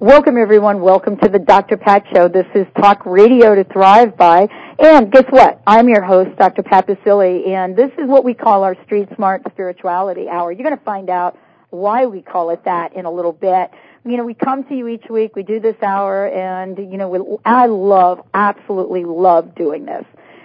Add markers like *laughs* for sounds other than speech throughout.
Welcome everyone. Welcome to the Dr. Pat Show. This is Talk Radio to Thrive By. And guess what? I'm your host, Dr. Pat Baccili, and this is what we call our Street Smart Spirituality Hour. You're going to find out why we call it that in a little bit. You know, we come to you each week, we do this hour, and, you know, we, I love, absolutely love doing this.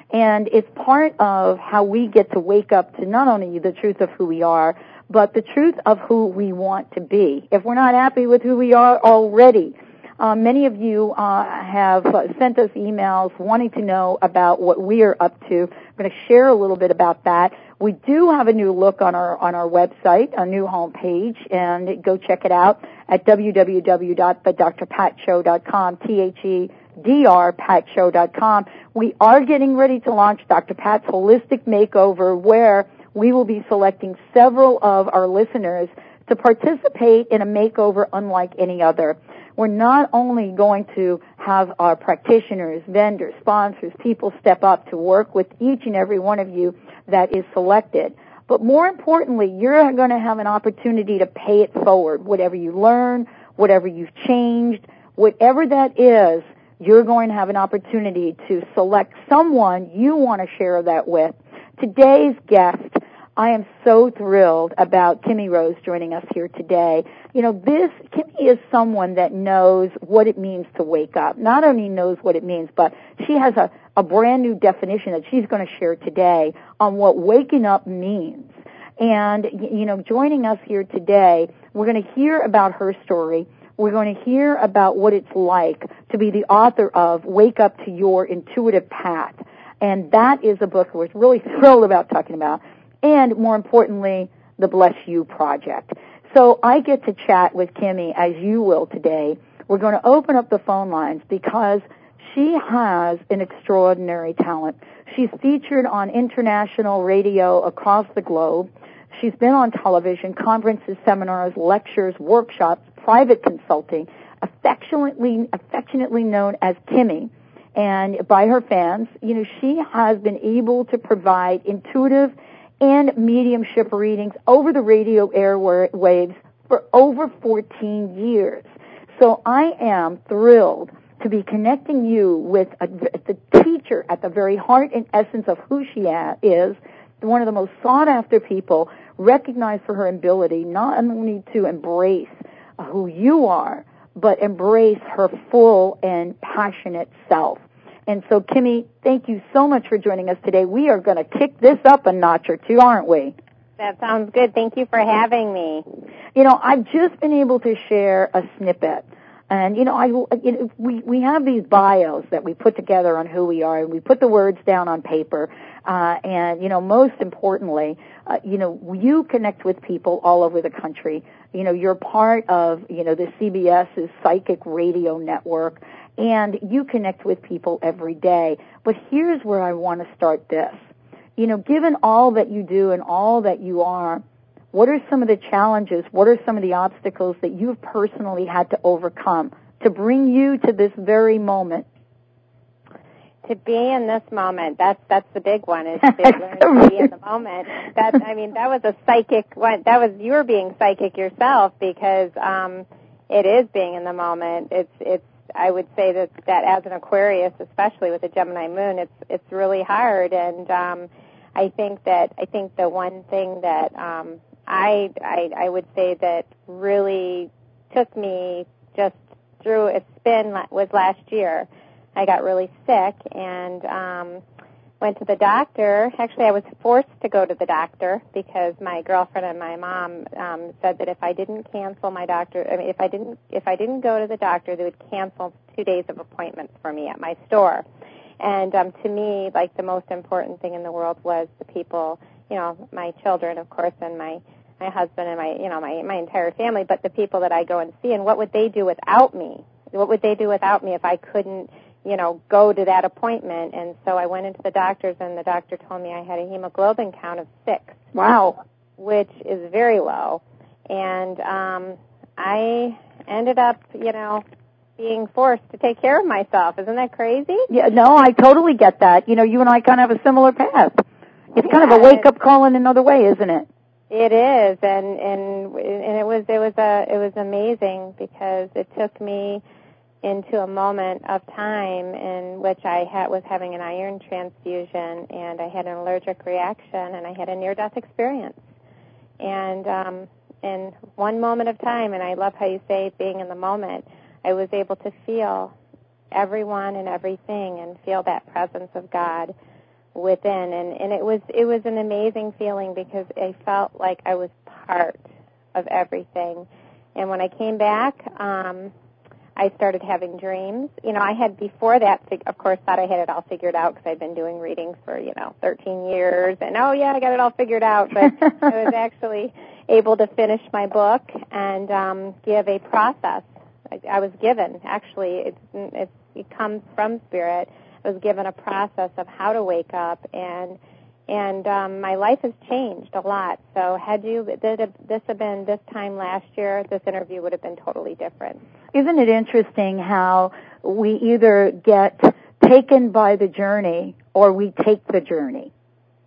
And it's part of how we get to wake up to not only the truth of who we are, but the truth of who we want to be. If we're not happy with who we are already, uh, many of you uh, have sent us emails wanting to know about what we are up to. I'm going to share a little bit about that. We do have a new look on our on our website, a new homepage, and go check it out at www.thedrpatshow.com. T H E D R patshow.com. We are getting ready to launch Dr. Pat's Holistic Makeover, where we will be selecting several of our listeners to participate in a makeover unlike any other. We're not only going to have our practitioners, vendors, sponsors, people step up to work with each and every one of you that is selected, but more importantly, you're going to have an opportunity to pay it forward. Whatever you learn, whatever you've changed, whatever that is, you're going to have an opportunity to select someone you want to share that with. Today's guest I am so thrilled about Kimmie Rose joining us here today. You know, this, Kimmie is someone that knows what it means to wake up. Not only knows what it means, but she has a, a brand new definition that she's going to share today on what waking up means. And, you know, joining us here today, we're going to hear about her story. We're going to hear about what it's like to be the author of Wake Up to Your Intuitive Path. And that is a book we're really *laughs* thrilled about talking about and more importantly, the Bless You Project. So I get to chat with Kimmie as you will today. We're going to open up the phone lines because she has an extraordinary talent. She's featured on international radio across the globe. She's been on television, conferences, seminars, lectures, workshops, private consulting, affectionately, affectionately known as Kimmie. And by her fans, you know, she has been able to provide intuitive and mediumship readings over the radio airwaves for over 14 years. So I am thrilled to be connecting you with a, the teacher at the very heart and essence of who she is, one of the most sought after people, recognized for her ability not only to embrace uh, who you are, but embrace her full and passionate self. And so, Kimmie, thank you so much for joining us today. We are going to kick this up a notch or two, aren't we? That sounds good. Thank you for having me. You know, I've just been able to share a snippet. And you know, I you know, we we have these bios that we put together on who we are, and we put the words down on paper. Uh, and you know, most importantly, uh, you know, you connect with people all over the country. You know, you're part of you know the CBS's psychic radio network, and you connect with people every day. But here's where I want to start this. You know, given all that you do and all that you are, what are some of the challenges? What are some of the obstacles that you've personally had to overcome to bring you to this very moment? To be in this moment, that's that's the big one. Is to *laughs* learn to be in the moment. That I mean, that was a psychic one. That was you were being psychic yourself because um, it is being in the moment. It's it's I would say that that as an Aquarius, especially with the Gemini moon, it's it's really hard. And um, I think that I think the one thing that um, I, I I would say that really took me just through a spin was last year. I got really sick and um, went to the doctor. Actually, I was forced to go to the doctor because my girlfriend and my mom um, said that if I didn't cancel my doctor, I mean, if I didn't if I didn't go to the doctor, they would cancel two days of appointments for me at my store. And um, to me, like the most important thing in the world was the people, you know, my children, of course, and my my husband and my you know my my entire family, but the people that I go and see, and what would they do without me? What would they do without me if I couldn't you know, go to that appointment. And so I went into the doctor's and the doctor told me I had a hemoglobin count of six. Wow. Which is very low. And, um, I ended up, you know, being forced to take care of myself. Isn't that crazy? Yeah, no, I totally get that. You know, you and I kind of have a similar path. It's yeah, kind of a wake up call in another way, isn't it? It is, and and and it was it was a it was amazing because it took me into a moment of time in which I had was having an iron transfusion and I had an allergic reaction and I had a near death experience. And um in one moment of time and I love how you say being in the moment, I was able to feel everyone and everything and feel that presence of God within and and it was it was an amazing feeling because I felt like I was part of everything. And when I came back, um I started having dreams. You know, I had before that, of course, thought I had it all figured out because I'd been doing readings for, you know, 13 years and, oh yeah, I got it all figured out. But *laughs* I was actually able to finish my book and um, give a process. I, I was given, actually, it's, it's, it comes from spirit. I was given a process of how to wake up and and um, my life has changed a lot. So had you did this have been this time last year, this interview would have been totally different. Isn't it interesting how we either get taken by the journey or we take the journey?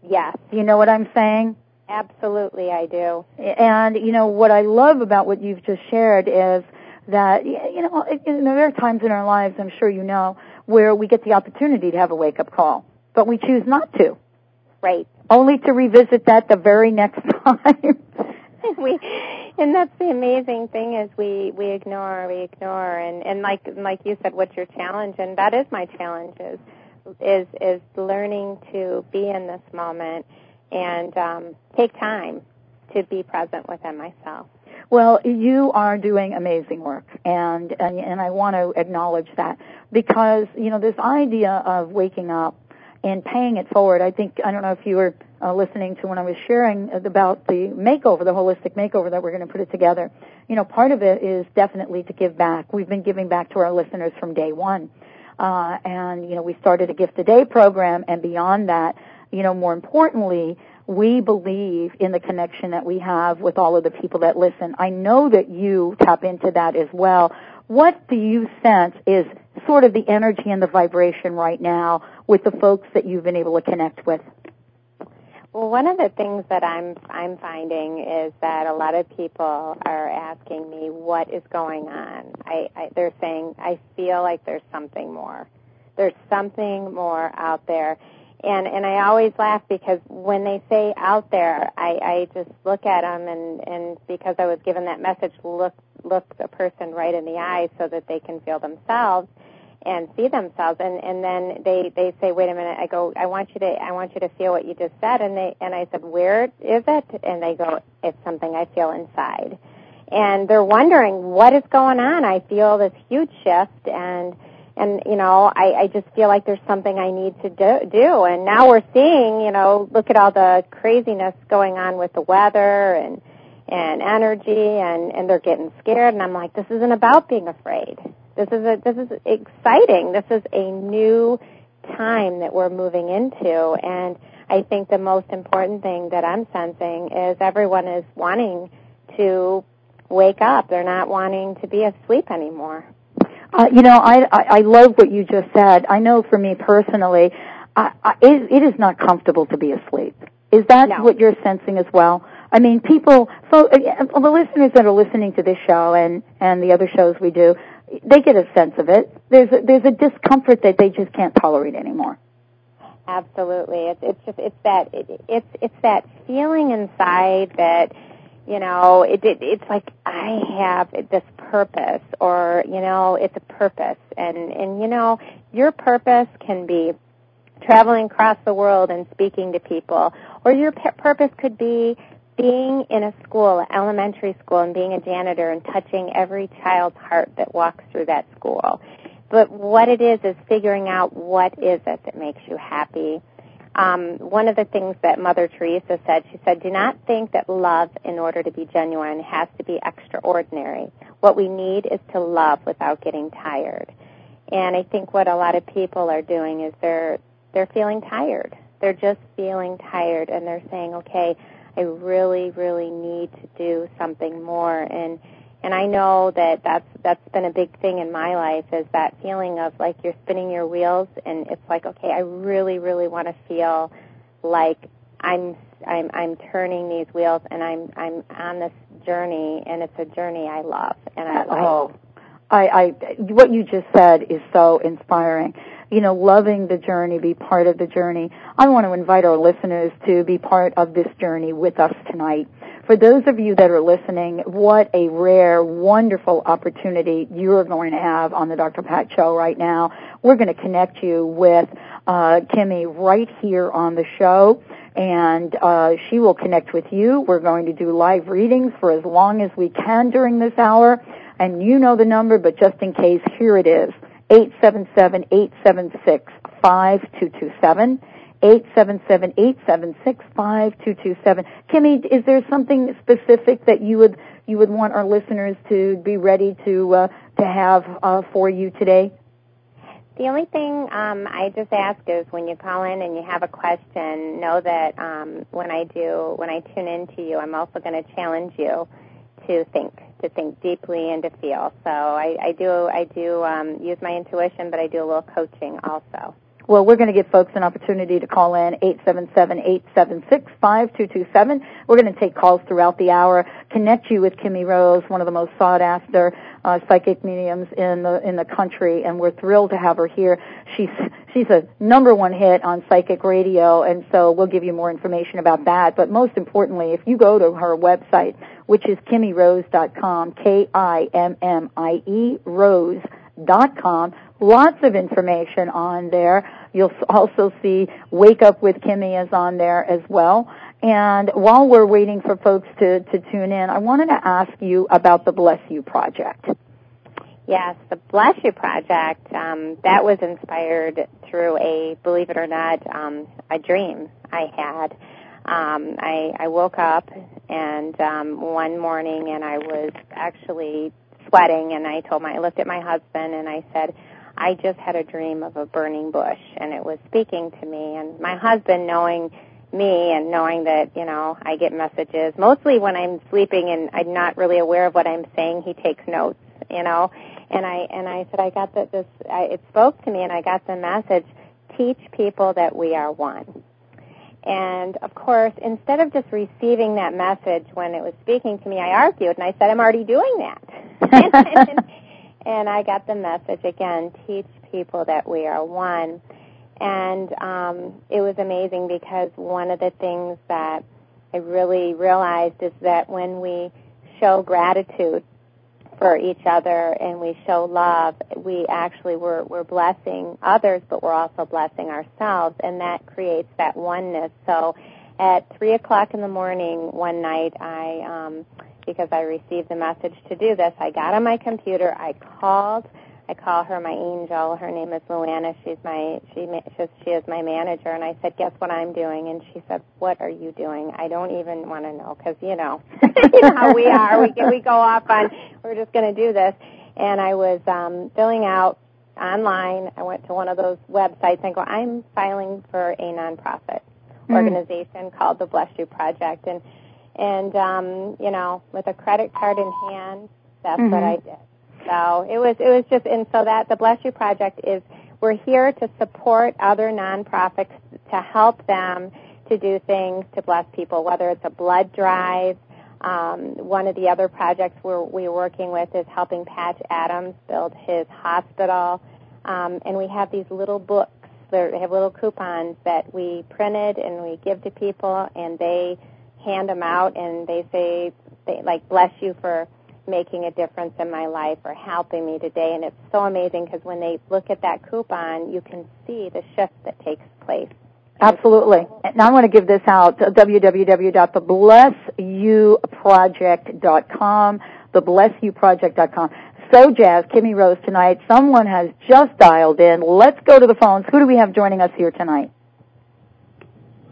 Yes. You know what I'm saying? Absolutely, I do. And you know what I love about what you've just shared is that you know, you know there are times in our lives, I'm sure you know, where we get the opportunity to have a wake up call, but we choose not to Right. Only to revisit that the very next *laughs* time. we and that's the amazing thing is we we ignore we ignore and and like like you said what's your challenge and that is my challenge is is is learning to be in this moment and um take time to be present within myself well, you are doing amazing work, and, and and I want to acknowledge that because you know this idea of waking up and paying it forward. I think I don't know if you were uh, listening to when I was sharing about the makeover, the holistic makeover that we're going to put it together. You know, part of it is definitely to give back. We've been giving back to our listeners from day one, uh, and you know, we started a gift a day program, and beyond that, you know, more importantly, we believe in the connection that we have with all of the people that listen. I know that you tap into that as well. What do you sense is sort of the energy and the vibration right now with the folks that you've been able to connect with? Well, one of the things that I'm I'm finding is that a lot of people are asking me what is going on. I, I they're saying I feel like there's something more. There's something more out there. And and I always laugh because when they say out there, I I just look at them and and because I was given that message, look look the person right in the eye so that they can feel themselves and see themselves and and then they they say wait a minute i go i want you to i want you to feel what you just said and they and i said where is it? And they go it's something i feel inside. And they're wondering what is going on? I feel this huge shift and and you know i i just feel like there's something i need to do do. And now we're seeing you know look at all the craziness going on with the weather and and energy and and they're getting scared and i'm like this isn't about being afraid this is a, this is exciting. This is a new time that we're moving into, and I think the most important thing that I'm sensing is everyone is wanting to wake up. They're not wanting to be asleep anymore. Uh, you know, I, I I love what you just said. I know for me personally, I, I, it, it is not comfortable to be asleep. Is that no. what you're sensing as well? I mean, people, so, uh, the listeners that are listening to this show and and the other shows we do, they get a sense of it. There's a, there's a discomfort that they just can't tolerate anymore. Absolutely, it's it's just it's that it, it's it's that feeling inside that you know it, it it's like I have this purpose or you know it's a purpose and and you know your purpose can be traveling across the world and speaking to people or your p- purpose could be being in a school, an elementary school, and being a janitor and touching every child's heart that walks through that school. But what it is is figuring out what is it that makes you happy. Um, one of the things that Mother Teresa said, she said, do not think that love, in order to be genuine, has to be extraordinary. What we need is to love without getting tired. And I think what a lot of people are doing is they're they're feeling tired. They're just feeling tired, and they're saying, okay, I really, really need to do something more. And and I know that that's that's been a big thing in my life is that feeling of like you're spinning your wheels and it's like okay, I really, really want to feel like I'm I'm I'm turning these wheels and I'm I'm on this journey and it's a journey I love and I oh. I, I, what you just said is so inspiring. You know, loving the journey, be part of the journey. I want to invite our listeners to be part of this journey with us tonight. For those of you that are listening, what a rare, wonderful opportunity you're going to have on the Dr. Pat Show right now. We're going to connect you with uh, Kimmie right here on the show and uh, she will connect with you. We're going to do live readings for as long as we can during this hour. And you know the number, but just in case, here it is. 877-876-5227. 877-876-5227. Kimmie, is there something specific that you would you would want our listeners to be ready to uh, to have uh, for you today? The only thing um, I just ask is when you call in and you have a question, know that um, when I do when I tune into you, I'm also going to challenge you to think, to think deeply and to feel. So I, I do, I do um, use my intuition, but I do a little coaching also. Well, we're going to give folks an opportunity to call in 877-876-5227. We're going to take calls throughout the hour, connect you with Kimmie Rose, one of the most sought after uh, psychic mediums in the in the country, and we're thrilled to have her here. She's she's a number one hit on psychic radio, and so we'll give you more information about that. But most importantly, if you go to her website, which is kimmierose.com, K-I-M-M-I-E Rose.com, lots of information on there. You'll also see Wake Up with Kimmie is on there as well. And while we're waiting for folks to, to tune in, I wanted to ask you about the Bless You Project. Yes, the Bless You Project, um, that was inspired through a, believe it or not, um, a dream I had. Um, I, I woke up and um, one morning and I was actually sweating and I told my, I looked at my husband and I said, I just had a dream of a burning bush and it was speaking to me and my husband knowing me and knowing that, you know, I get messages mostly when I'm sleeping and I'm not really aware of what I'm saying, he takes notes, you know. And I and I said I got that this I, it spoke to me and I got the message teach people that we are one. And of course, instead of just receiving that message when it was speaking to me, I argued and I said I'm already doing that. *laughs* and I got the message again, teach people that we are one. And um, it was amazing because one of the things that I really realized is that when we show gratitude for each other and we show love, we actually we're, we're blessing others, but we're also blessing ourselves, and that creates that oneness. So, at three o'clock in the morning one night, I um, because I received the message to do this, I got on my computer, I called I call her my angel. Her name is Luana. She's my she she, she is my manager. And I said, guess what I'm doing? And she said, what are you doing? I don't even want to know because you know *laughs* you know how we are. We get, we go off on we're just going to do this. And I was um, filling out online. I went to one of those websites and go, I'm filing for a nonprofit mm. organization called the Bless You Project. And and um, you know, with a credit card in hand, that's mm-hmm. what I did. So it was it was just and so that the Bless You Project is we're here to support other nonprofits to help them to do things to bless people, whether it's a blood drive. Um, one of the other projects we're, we're working with is helping Patch Adams build his hospital. Um, and we have these little books. They have little coupons that we printed and we give to people, and they hand them out, and they say, they like bless you for making a difference in my life or helping me today. And it's so amazing because when they look at that coupon, you can see the shift that takes place. Absolutely. Now I want to give this out, www.theblessyouproject.com, theblessyouproject.com. So jazz, Kimmie Rose tonight. Someone has just dialed in. Let's go to the phones. Who do we have joining us here tonight?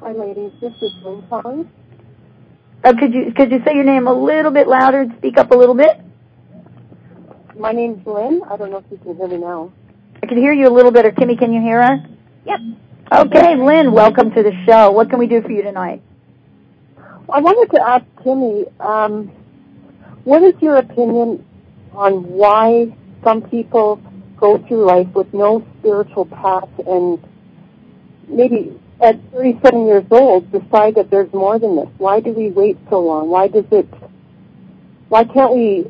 Hi ladies, this is Lynn calling. Uh, could you could you say your name a little bit louder? And speak up a little bit. My name's Lynn. I don't know if you can hear me now. I can hear you a little better. Kimmie, can you hear us? Yep. Okay, Lynn, welcome to the show. What can we do for you tonight? I wanted to ask Kimmie, um, what is your opinion on why some people go through life with no spiritual path and maybe at 37 years old, decide that there's more than this? Why do we wait so long? Why does it, why can't we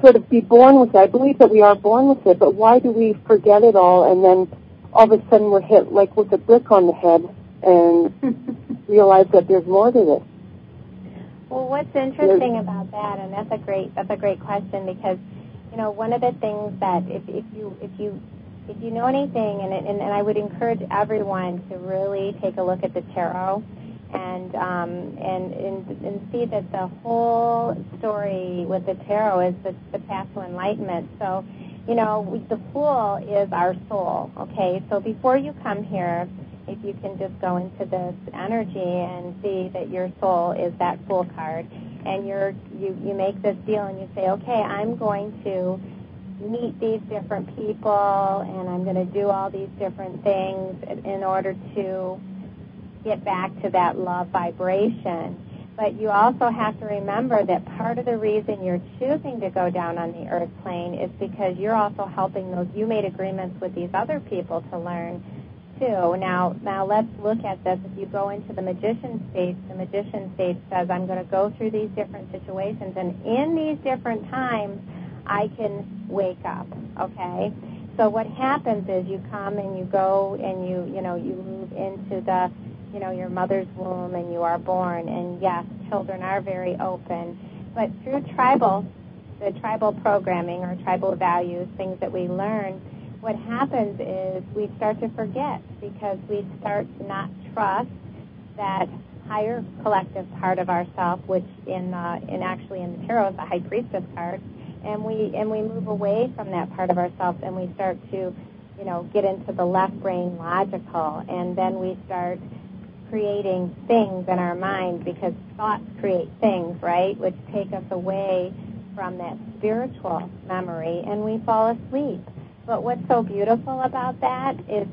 sort of be born with it? I believe that we are born with it, but why do we forget it all and then all of a sudden we're hit like with a brick on the head and *laughs* realize that there's more to this? Well, what's interesting about that, and that's a great that's a great question because, you know, one of the things that if, if you if you if you know anything, and, and, and I would encourage everyone to really take a look at the tarot and um, and, and and see that the whole story with the tarot is the, the path to enlightenment. So, you know, we, the fool is our soul. Okay, so before you come here, if you can just go into this energy and see that your soul is that fool card, and you're you you make this deal and you say, okay, I'm going to meet these different people and I'm going to do all these different things in order to get back to that love vibration. But you also have to remember that part of the reason you're choosing to go down on the earth plane is because you're also helping those, you made agreements with these other people to learn too. Now, now let's look at this. If you go into the magician stage, the magician stage says, I'm going to go through these different situations and in these different times, I can wake up. Okay? So what happens is you come and you go and you, you know, you move into the, you know, your mother's womb and you are born. And yes, children are very open. But through tribal, the tribal programming or tribal values, things that we learn, what happens is we start to forget because we start to not trust that higher collective part of ourself, which in uh, in actually in the tarot is the high priestess card, and we and we move away from that part of ourselves and we start to you know get into the left brain logical. And then we start creating things in our mind because thoughts create things right? Which take us away from that spiritual memory and we fall asleep. But what's so beautiful about that is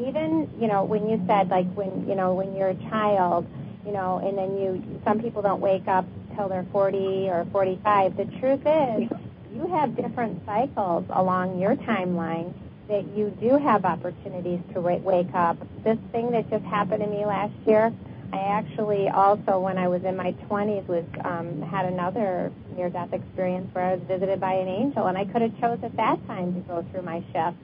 even you know when you said like when you know when you're a child you know and then you some people don't wake up till they're 40 or 45. The truth is, you have different cycles along your timeline that you do have opportunities to wake up. This thing that just happened to me last year, I actually also, when I was in my 20s, was um, had another near-death experience where I was visited by an angel, and I could have chose at that time to go through my shift.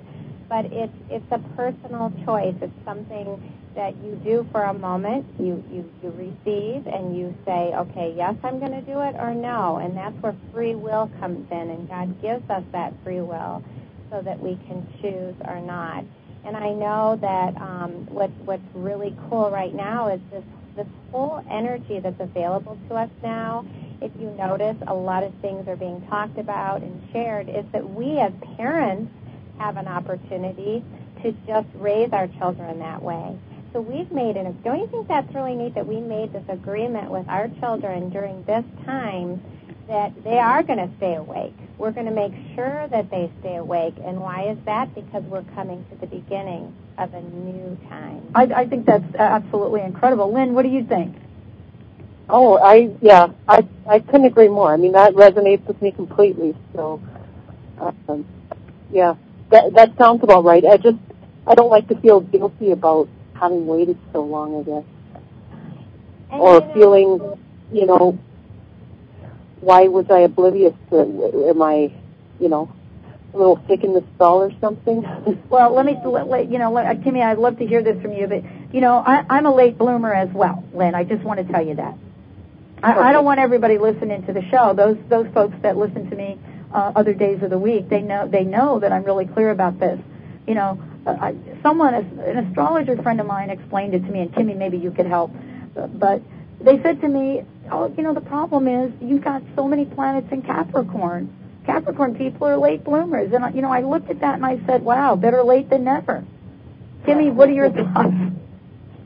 But it's it's a personal choice. It's something that you do for a moment, you, you, you receive and you say, okay, yes, I'm going to do it or no. And that's where free will comes in and God gives us that free will so that we can choose or not. And I know that um, what, what's really cool right now is this, this whole energy that's available to us now. If you notice, a lot of things are being talked about and shared, is that we as parents have an opportunity to just raise our children that way. So we've made an, don't you think that's really neat that we made this agreement with our children during this time that they are going to stay awake. We're going to make sure that they stay awake. And why is that? Because we're coming to the beginning of a new time. I, I think that's absolutely incredible. Lynn, what do you think? Oh, I yeah, I I couldn't agree more. I mean, that resonates with me completely. So, um, yeah, that that sounds about right. I just I don't like to feel guilty about having waited so long, I guess. And or you know, feeling, you know, why was I oblivious to it? Am I, you know, a little sick in the stall or something? *laughs* well, let me, let, let, you know, let, Kimmie, I'd love to hear this from you, but, you know, I, I'm a late bloomer as well, Lynn. I just want to tell you that. I, I don't want everybody listening to the show. Those those folks that listen to me uh, other days of the week, they know they know that I'm really clear about this. You know, I, someone, an astrologer friend of mine, explained it to me, and Kimmie, maybe you could help. But they said to me, "Oh, you know, the problem is you've got so many planets in Capricorn. Capricorn people are late bloomers." And you know, I looked at that and I said, "Wow, better late than never." Kimmie, what are your thoughts?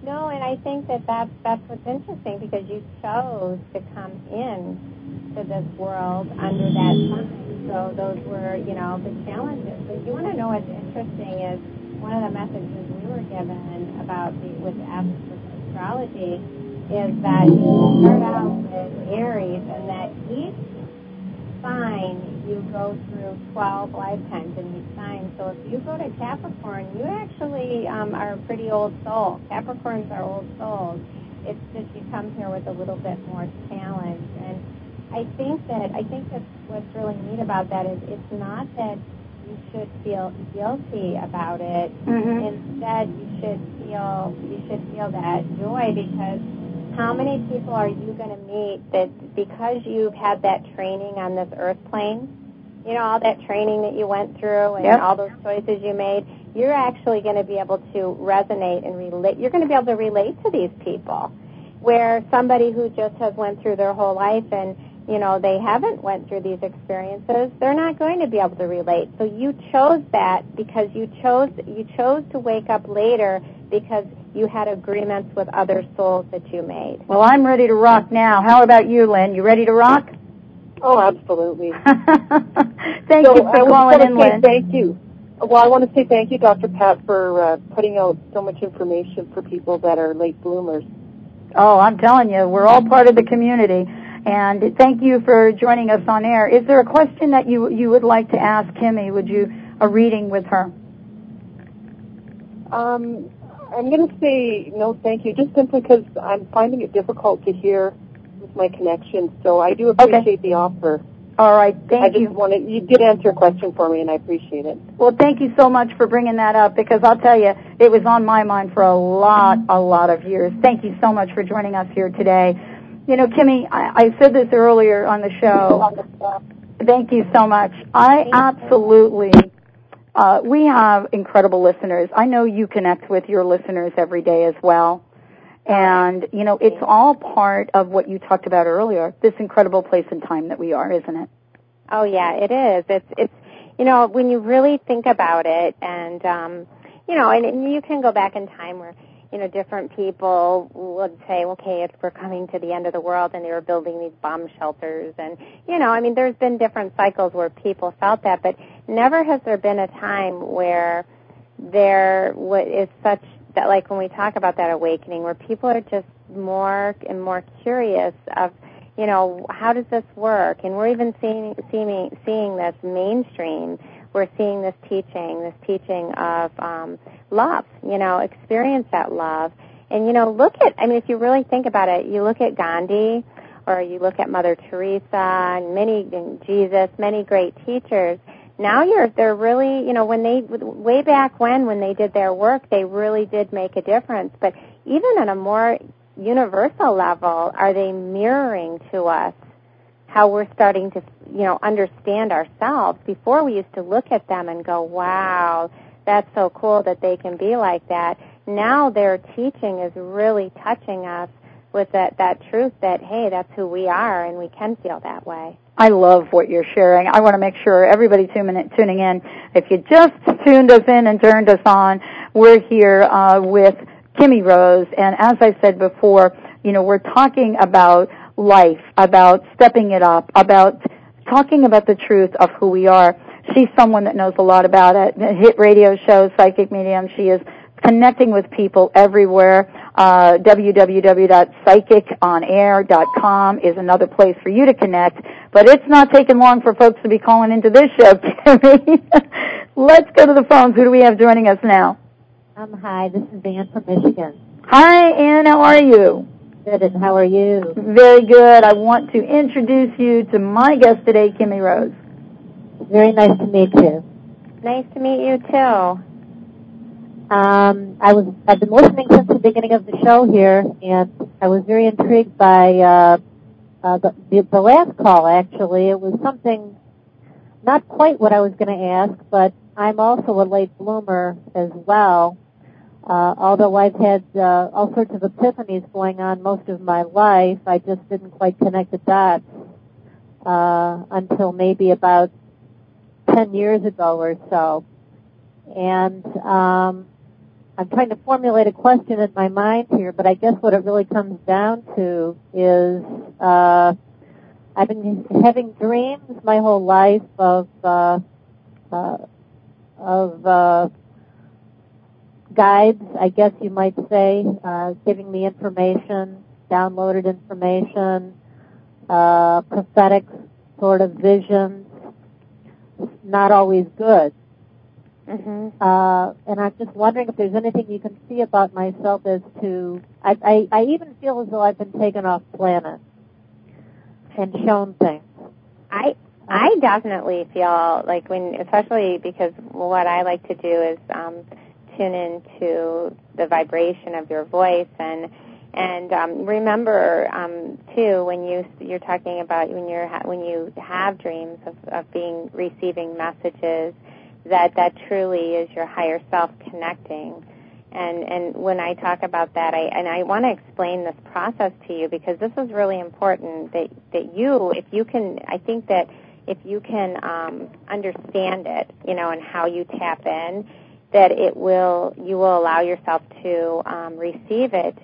No, and I think that that's, that's what's interesting because you chose to come in to this world under that sign. So those were, you know, the challenges. But you want to know what's interesting is one of the messages we were given about the with, astrology is that you start out with Aries and that each sign you go through 12 lifetimes in each sign. So if you go to Capricorn, you actually um, are a pretty old soul. Capricorns are old souls. It's just you come here with a little bit more challenge. And I think that I think that what's really neat about that is it's not that you should feel guilty about it. Mm-hmm. Instead, you should feel you should feel that joy because how many people are you going to meet that because you've had that training on this earth plane, you know, all that training that you went through and Yep. all those choices you made, you're actually going to be able to resonate and relate. You're going to be able to relate to these people. Where somebody who just has went through their whole life and you know they haven't went through these experiences, they're not going to be able to relate. So you chose that because you chose you chose to wake up later because you had agreements with other souls that you made. Well, I'm ready to rock now. How about you, Lynn? You ready to rock? Oh, absolutely. *laughs* Thank so you for I calling want in, say Lynn. thank you. Well, I want to say thank you, Dr. Pat, for uh, putting out so much information for people that are late bloomers. Oh, I'm telling you, we're all part of the community. And thank you for joining us on air. Is there a question that you you would like to ask Kimmie? Would you a reading with her? Um, I'm going to say no, thank you, just simply because I'm finding it difficult to hear with my connection. So I do appreciate the offer. All right, thank I just you. wanted you did answer a question for me, and I appreciate it. Well, thank you so much for bringing that up because I'll tell you, it was on my mind for a lot, a lot of years. Thank you so much for joining us here today. You know, Kimmie, I, said this earlier on the show. Thank you so much. I absolutely, uh, we have incredible listeners. I know you connect with your listeners every day as well. And, you know, it's all part of what you talked about earlier, this incredible place and time that we are, isn't it? Oh yeah, it is. It's it's you know when you really think about it, and um, you know, and, and you can go back in time where you know different people would say, okay, if we're coming to the end of the world, and they were building these bomb shelters, and you know, I mean, there's been different cycles where people felt that, but never has there been a time where there wa- such that like when we talk about that awakening, where people are just more and more curious of you know, how does this work? And we're even seeing seeing seeing this mainstream. We're seeing this teaching, this teaching of um, love. You know, experience that love. And you know, look at. I mean, if you really think about it, you look at Gandhi, or you look at Mother Teresa, and many and Jesus, many great teachers. Now you're they're really you know when they way back when when they did their work they really did make a difference. But even on a more universal level are they mirroring to us how we're starting to you know understand ourselves before we used to look at them and go wow that's so cool that they can be like that now their teaching is really touching us with that that truth that hey that's who we are and we can feel that way I love what you're sharing. I want to make sure everybody tuning in, if you just tuned us in and turned us on, we're here uh, with Kimmie Rose, and as I said before, you know, we're talking about life, about stepping it up, about talking about the truth of who we are. She's someone that knows a lot about it. Hit radio shows, psychic medium. She is connecting with people everywhere. Uh, www.psychiconair.com is another place for you to connect. But it's not taking long for folks to be calling into this show, *laughs* Kimmie. Let's go to the phones. Who do we have joining us now? Um, hi, this is Ann from Michigan. Hi, Ann. How are you? Good, and how are you? Very good. I want to introduce you to my guest today, Kimmie Rose. Very nice to meet you. nice to meet you too Um, I was I've been listening since the beginning of the show here, and I was very intrigued by uh, uh, the, the the last call. Actually, it was something not quite what I was going to ask, but I'm also a late bloomer as well. Uh, although I've had uh, all sorts of epiphanies going on most of my life, I just didn't quite connect the dots uh, until maybe about ten years ago or so. And um, I'm trying to formulate a question in my mind here, but I guess what it really comes down to is uh, I've been having dreams my whole life of uh, uh, of uh, guides, I guess you might say, uh, giving me information, downloaded information, uh, prophetic sort of visions, not always good. hmm Uh, and I'm just wondering if there's anything you can see about myself as to, I, I, I even feel as though I've been taken off planet and shown things. I I definitely feel like when, especially because what I like to do is um, tune into the vibration of your voice and and um, remember um, too when you you're talking about when you're when you have dreams of, of being receiving messages that that truly is your higher self connecting and and when I talk about that, I and I want to explain this process to you because this is really important that that you, if you can, I think that if you can um, understand it, you know, and how you tap in, that it will you will allow yourself to um, receive it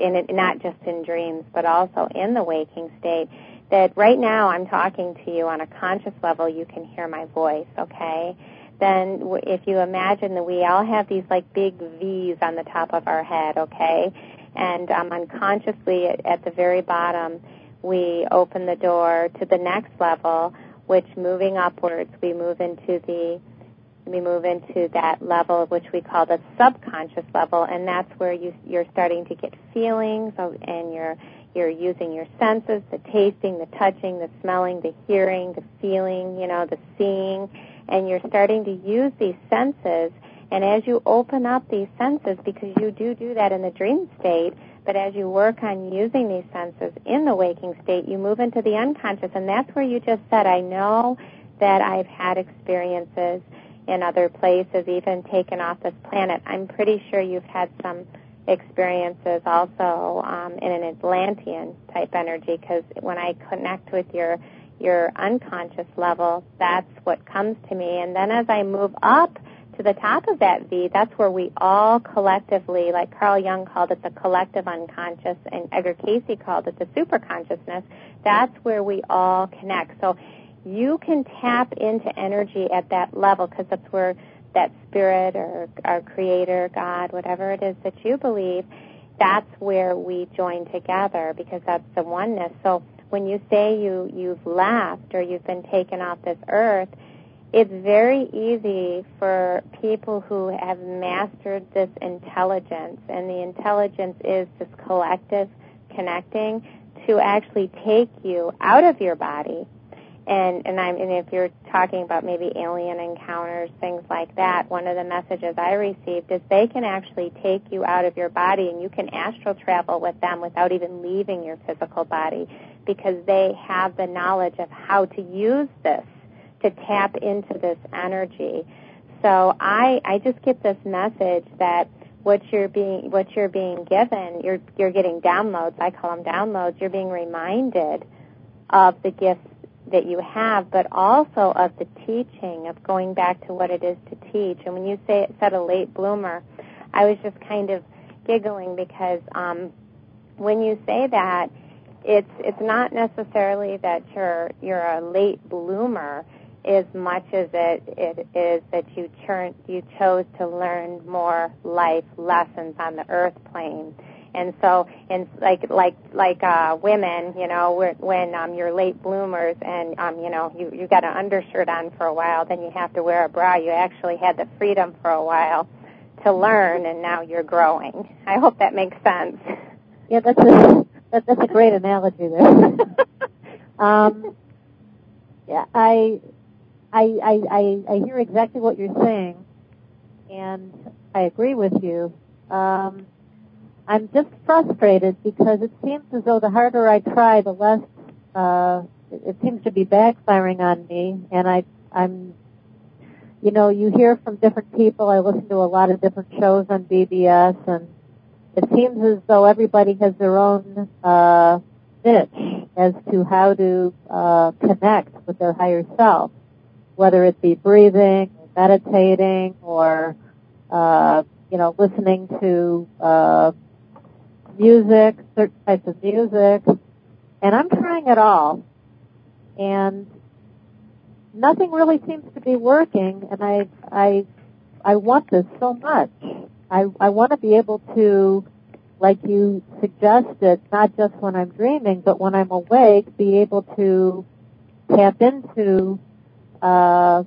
in it, not just in dreams, but also in the waking state. That right now I'm talking to you on a conscious level, you can hear my voice, okay? then if you imagine that we all have these like big V's on the top of our head, okay? And um, unconsciously at, at the very bottom, we open the door to the next level, which moving upwards, we move into the we move into that level which we call the subconscious level, and that's where you you're starting to get feelings and you're you're using your senses, the tasting, the touching, the smelling, the hearing, the feeling, you know, the seeing and you're starting to use these senses. And as you open up these senses, because you do do that in the dream state, but as you work on using these senses in the waking state, you move into the unconscious. And that's where you just said, I know that I've had experiences in other places, even taken off this planet. I'm pretty sure you've had some experiences also um, in an Atlantean type energy because when I connect with your your unconscious level, that's what comes to me. And then as I move up to the top of that V, that's where we all collectively, like Carl Jung called it the collective unconscious and Edgar Cayce called it the superconsciousness, that's where we all connect. So you can tap into energy at that level because that's where that spirit or our creator, God, whatever it is that you believe, that's where we join together because that's the oneness. So when you say you you've left or you've been taken off this earth, it's very easy for people who have mastered this intelligence, and the intelligence is this collective connecting to actually take you out of your body. And and I'm and if you're talking about maybe alien encounters, things like that, one of the messages I received is they can actually take you out of your body and you can astral travel with them without even leaving your physical body because they have the knowledge of how to use this to tap into this energy. So I I just get this message that what you're being what you're being given, you're you're getting downloads. I call them downloads. You're being reminded of the gifts that you have, but also of the teaching of going back to what it is to teach. And when you say said a late bloomer, I was just kind of giggling because um, when you say that, it's it's not necessarily that you're you're a late bloomer as much as it, it is that you churn, you chose to learn more life lessons on the earth plane. And so, and like like like uh, women, you know, when um, you're late bloomers and um, you know you you got an undershirt on for a while, then you have to wear a bra. You actually had the freedom for a while to learn, and now you're growing. I hope that makes sense. Yeah, that's a that, that's a great analogy there. *laughs* um, yeah, I, I, I, I, I hear exactly what you're saying, and I agree with you. Um, I'm just frustrated because it seems as though the harder I try, the less uh, it, seems to be backfiring on me, and I, I'm you know, you hear from different people. I listen to a lot of different shows on BBS, and it seems as though everybody has their own uh, niche as to how to uh, connect with their higher self, whether it be breathing, or meditating, or uh, you know, listening to uh, music, certain types of music. And I'm trying it all, and nothing really seems to be working. And I, I, I want this so much. I, I want to be able to, like you suggested, not just when I'm dreaming, but when I'm awake, be able to tap into uh,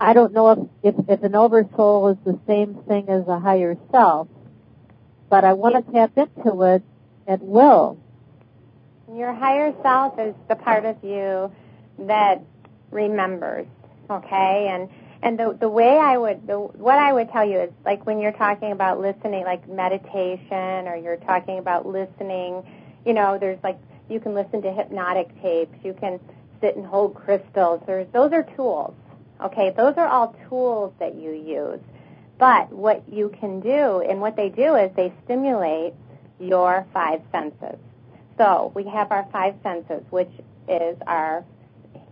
I don't know if, if, if an oversoul is the same thing as a higher self, but I want to tap into it at will. Your higher self is the part of you that remembers, okay? And and the the way I would the what I would tell you is like when you're talking about listening, like meditation, or you're talking about listening, you know, there's like you can listen to hypnotic tapes, you can sit and hold crystals. There's those are tools, okay? Those are all tools that you use. But what you can do, and what they do is they stimulate your five senses. So we have our five senses, which is our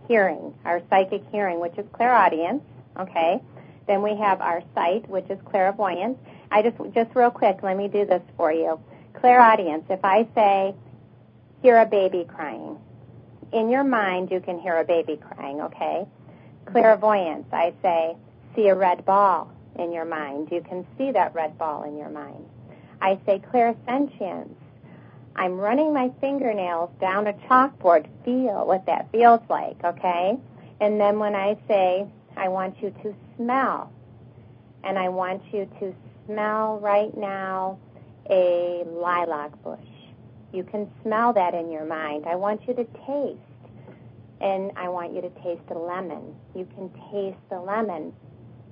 hearing, our psychic hearing, which is clairaudience, okay? Then we have our sight, which is clairvoyance. I just, just real quick, let me do this for you. Clairaudience, if I say, hear a baby crying, in your mind you can hear a baby crying, okay? Clairvoyance, I say, see a red ball in your mind. You can see that red ball in your mind. I say clairsentience. I'm running my fingernails down a chalkboard. Feel what that feels like, okay? And then when I say, I want you to smell, and I want you to smell right now a lilac bush. You can smell that in your mind. I want you to taste, and I want you to taste a lemon. You can taste the lemon.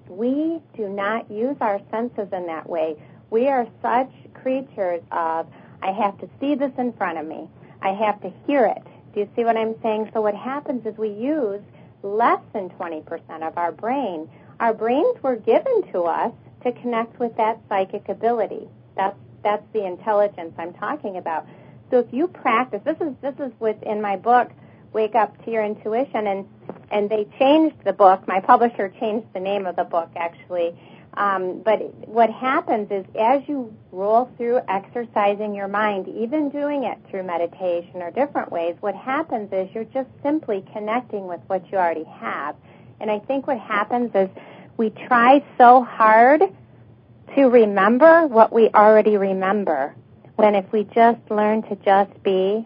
We do not use our senses in that way. We are such creatures of, I have to see this in front of me. I have to hear it. Do you see what I'm saying? So what happens is we use less than 20% of our brain. Our brains were given to us to connect with that psychic ability. That's that's the intelligence I'm talking about. So if you practice, this is this is within my book, Wake Up to Your Intuition, and and they changed the book. My publisher changed the name of the book actually. Um, but what happens is as you roll through exercising your mind, even doing it through meditation or different ways, what happens is you're just simply connecting with what you already have. And I think what happens is we try so hard to remember what we already remember. When if we just learn to just be,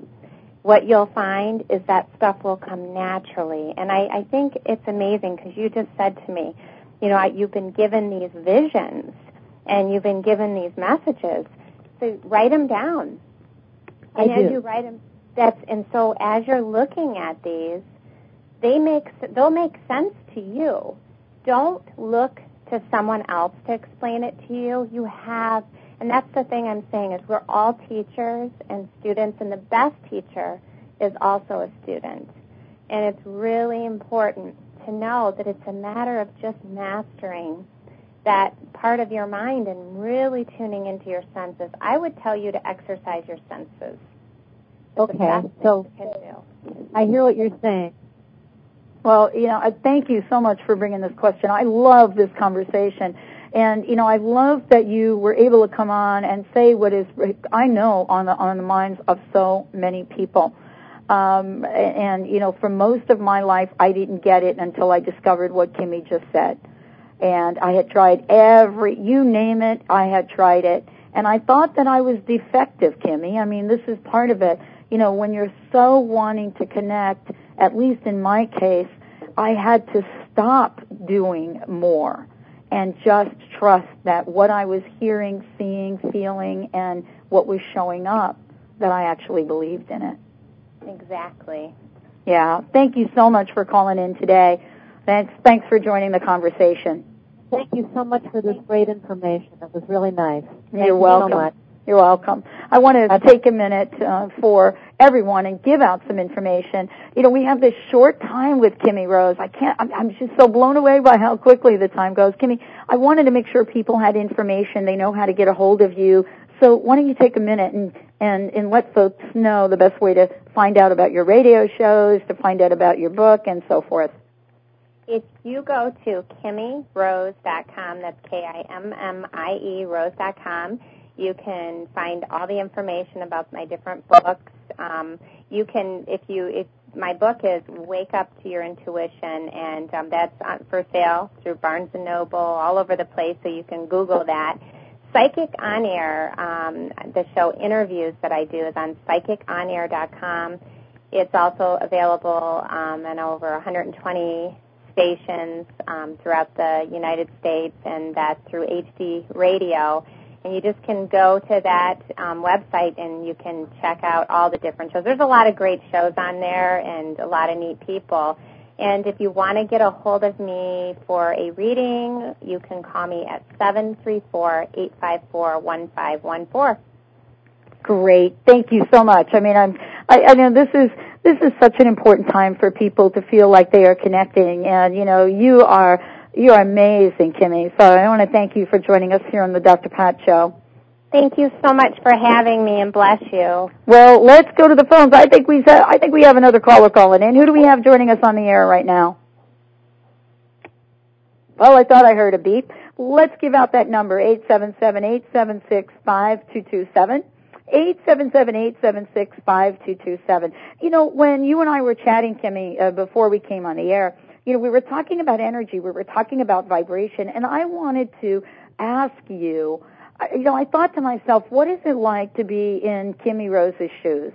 what you'll find is that stuff will come naturally. And I, I think it's amazing because you just said to me, you know, you've been given these visions and you've been given these messages. So write them down. And I as do. you write them, that's and so as you're looking at these, they make they'll make sense to you. Don't look to someone else to explain it to you. You have, and that's the thing I'm saying is we're all teachers and students, and the best teacher is also a student. And it's really important to know that it's a matter of just mastering that part of your mind and really tuning into your senses. I would tell you to exercise your senses. Okay, so- you can do. I hear what you're saying. Well, you know, I thank you so much for bringing this question. I love this conversation. And, you know, I love that you were able to come on and say what is, I know, on the, on the minds of so many people. Um, and, you know, for most of my life, I didn't get it until I discovered what Kimmie just said. And I had tried every, you name it, I had tried it. And I thought that I was defective, Kimmie. I mean, this is part of it. You know, when you're so wanting to connect, at least in my case, I had to stop doing more and just trust that what I was hearing, seeing, feeling, and what was showing up, that I actually believed in it. Exactly. Yeah. Thank you so much for calling in today. Thanks, thanks for joining the conversation. Thank you so much for this great information. It was really nice. Thank You're you welcome. so much. You're welcome. I want to take a minute uh, for everyone and give out some information. You know, we have this short time with Kimmie Rose. I can't, I'm, I'm just so blown away by how quickly the time goes. Kimmie, I wanted to make sure people had information. They know how to get a hold of you. So why don't you take a minute and, and, and let folks know the best way to find out about your radio shows, to find out about your book, and so forth. If you go to kimmierose.com, that's K-I-M-M-I-E rose.com, you can find all the information about my different books. Um, you can, if you, if my book is Wake Up to Your Intuition, and um, that's on, for sale through Barnes and Noble, all over the place. So you can Google that. Psychic On Air, um, the show interviews that I do is on psychiconair.com. It's also available um, in over 120 stations um, throughout the United States, and that's through HD Radio. And you just can go to that um, website and you can check out all the different shows. There's a lot of great shows on there and a lot of neat people. And if you want to get a hold of me for a reading, you can call me at 734-854-1514. Great. Thank you so much. I mean, I'm, I, I know this is, this is such an important time for people to feel like they are connecting and, you know, you are, you are amazing, Kimmie. So I want to thank you for joining us here on the Dr. Pat Show. Thank you so much for having me and bless you. Well, let's go to the phones. I think we I think we have another caller calling in. Who do we have joining us on the air right now? Well, I thought I heard a beep. Let's give out that number, 877-876-5227. 877-876-5227. You know, when you and I were chatting, Kimmie, uh, before we came on the air, you know, we were talking about energy, we were talking about vibration, and I wanted to ask you, you know, I thought to myself, what is it like to be in Kimmie Rose's shoes?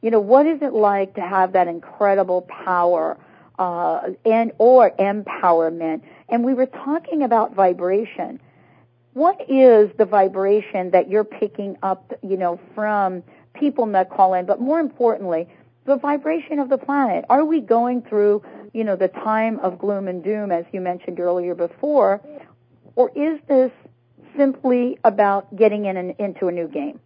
You know, what is it like to have that incredible power uh, and or empowerment? And we were talking about vibration. What is the vibration that you're picking up, you know, from people that call in, but more importantly, the vibration of the planet? Are we going through, you know, the time of gloom and doom, as you mentioned earlier before, or is this simply about getting in an, into a new game?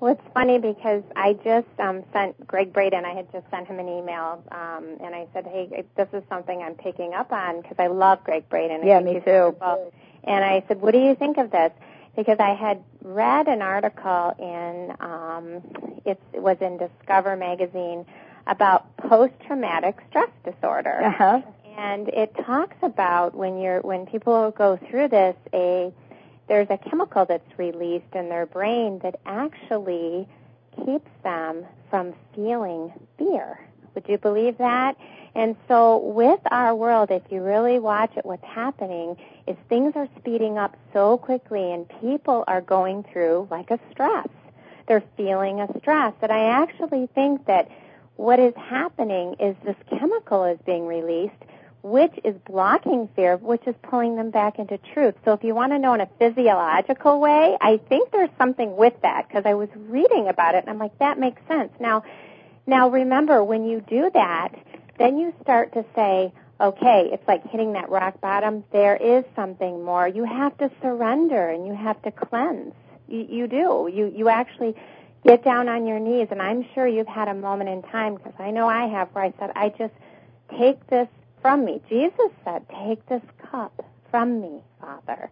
Well, it's funny because I just um, sent Gregg Braden. I had just sent him an email, um, and I said, "Hey, this is something I'm picking up on because I love Gregg Braden." Yeah, me too. Wonderful. And I said, "What do you think of this?" Because I had read an article in um, it was in Discover magazine about post-traumatic stress disorder, uh-huh. and it talks about when you're when people go through this a there's a chemical that's released in their brain that actually keeps them from feeling fear. Would you believe that? And so with our world, if you really watch it, what's happening is things are speeding up so quickly and people are going through like a stress. They're feeling a stress. And I actually think that what is happening is this chemical is being released which is blocking fear, which is pulling them back into truth. So if you want to know in a physiological way, I think there's something with that because I was reading about it and I'm like, that makes sense. Now, now remember when you do that, then you start to say, okay, it's like hitting that rock bottom. There is something more. You have to surrender and you have to cleanse. You, you do. You, you actually get down on your knees and I'm sure you've had a moment in time because I know I have where I said, I just take this from me. Jesus said, Take this cup from me, Father.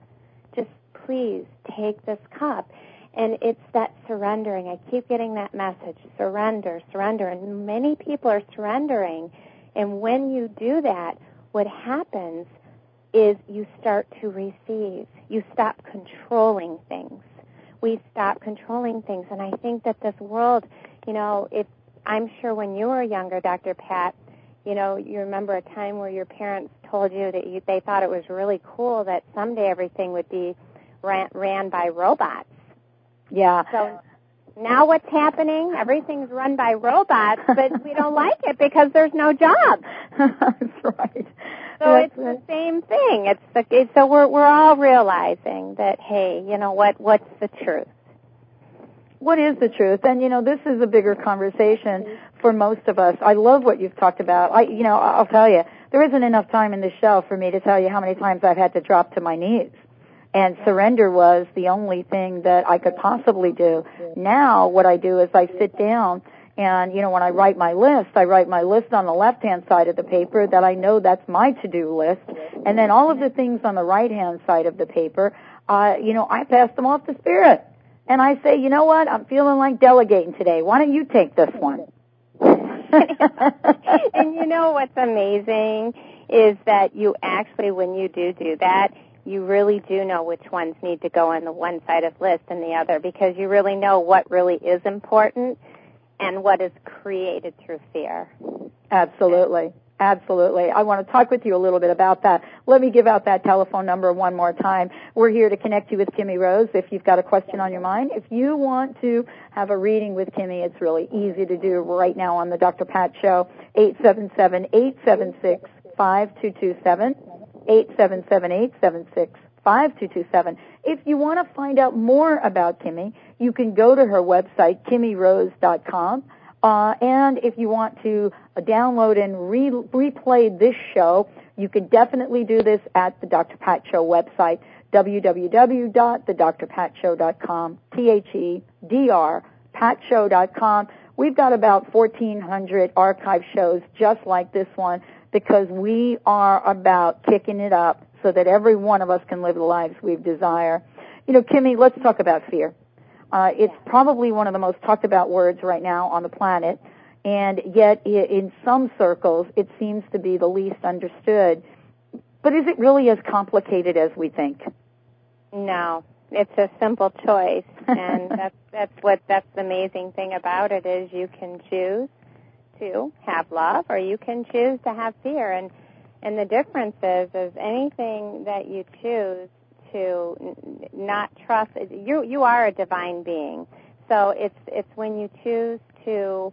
Just please take this cup. And it's that surrendering. I keep getting that message surrender, surrender. And many people are surrendering. And when you do that, what happens is you start to receive. You stop controlling things. We stop controlling things. And I think that this world, you know, if I'm sure when you were younger, Dr. Pat, you know, you remember a time where your parents told you that you, they thought it was really cool that someday everything would be ran, ran by robots. Yeah. So now what's happening? Everything's run by robots, but we don't like it because there's no jobs. *laughs* That's right. So That's it's right. the same thing. It's the, it's, so we're we're all realizing that hey, you know what? What's the truth? what is the truth? And you know, this is a bigger conversation mm-hmm. for most of us. I love what you've talked about. I, you know, I'll tell you, there isn't enough time in the show for me to tell you how many times I've had to drop to my knees. And surrender was the only thing that I could possibly do. Now, what I do is I sit down and, you know, when I write my list, I write my list on the left-hand side of the paper that I know that's my to-do list. And then all of the things on the right-hand side of the paper, uh, you know, I pass them off to spirit and I say, you know what, I'm feeling like delegating today. Why don't you take this one? *laughs* and you know what's amazing is that you actually, when you do do that, you really do know which ones need to go on the one side of list and the other because you really know what really is important and what is created through fear. Absolutely. Absolutely. I want to talk with you a little bit about that. Let me give out that telephone number one more time. We're here to connect you with Kimmie Rose if you've got a question on your mind. If you want to have a reading with Kimmie, it's really easy to do right now on the Dr. Pat Show, 877-876 5227 877 876 5227. If you want to find out more about Kimmie, you can go to her website, kimmierose.com. Uh, and if you want to download and re- replay this show, you can definitely do this at the Dr. Pat Show website, www.thedrpatshow.com, T-H-E-D-R, patshow.com. We've got about 1,400 archive shows just like this one because we are about kicking it up so that every one of us can live the lives we desire. You know, Kimmie, let's talk about fear. Uh, it's probably one of the most talked about words right now on the planet, and yet in some circles it seems to be the least understood. But is it really as complicated as we think? No, it's a simple choice, and *laughs* that's that's what that's the amazing thing about it is you can choose to have love, or you can choose to have fear, and and the difference is is anything that you choose to not trust you you are a divine being. So it's it's when you choose to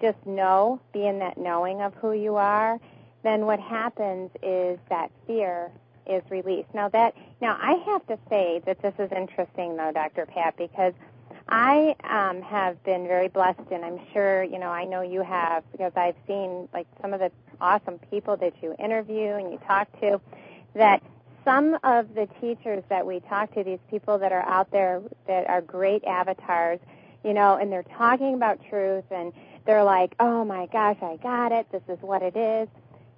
just know be in that knowing of who you are then what happens is that fear is released. Now that now i have to say that this is interesting though dr pat because I um, have been very blessed, and I'm sure you know. I know you have because I've seen like some of the awesome people that you interview and you talk to. That some of the teachers that we talk to, these people that are out there that are great avatars, you know, and they're talking about truth and they're like, oh my gosh, I got it. This is what it is.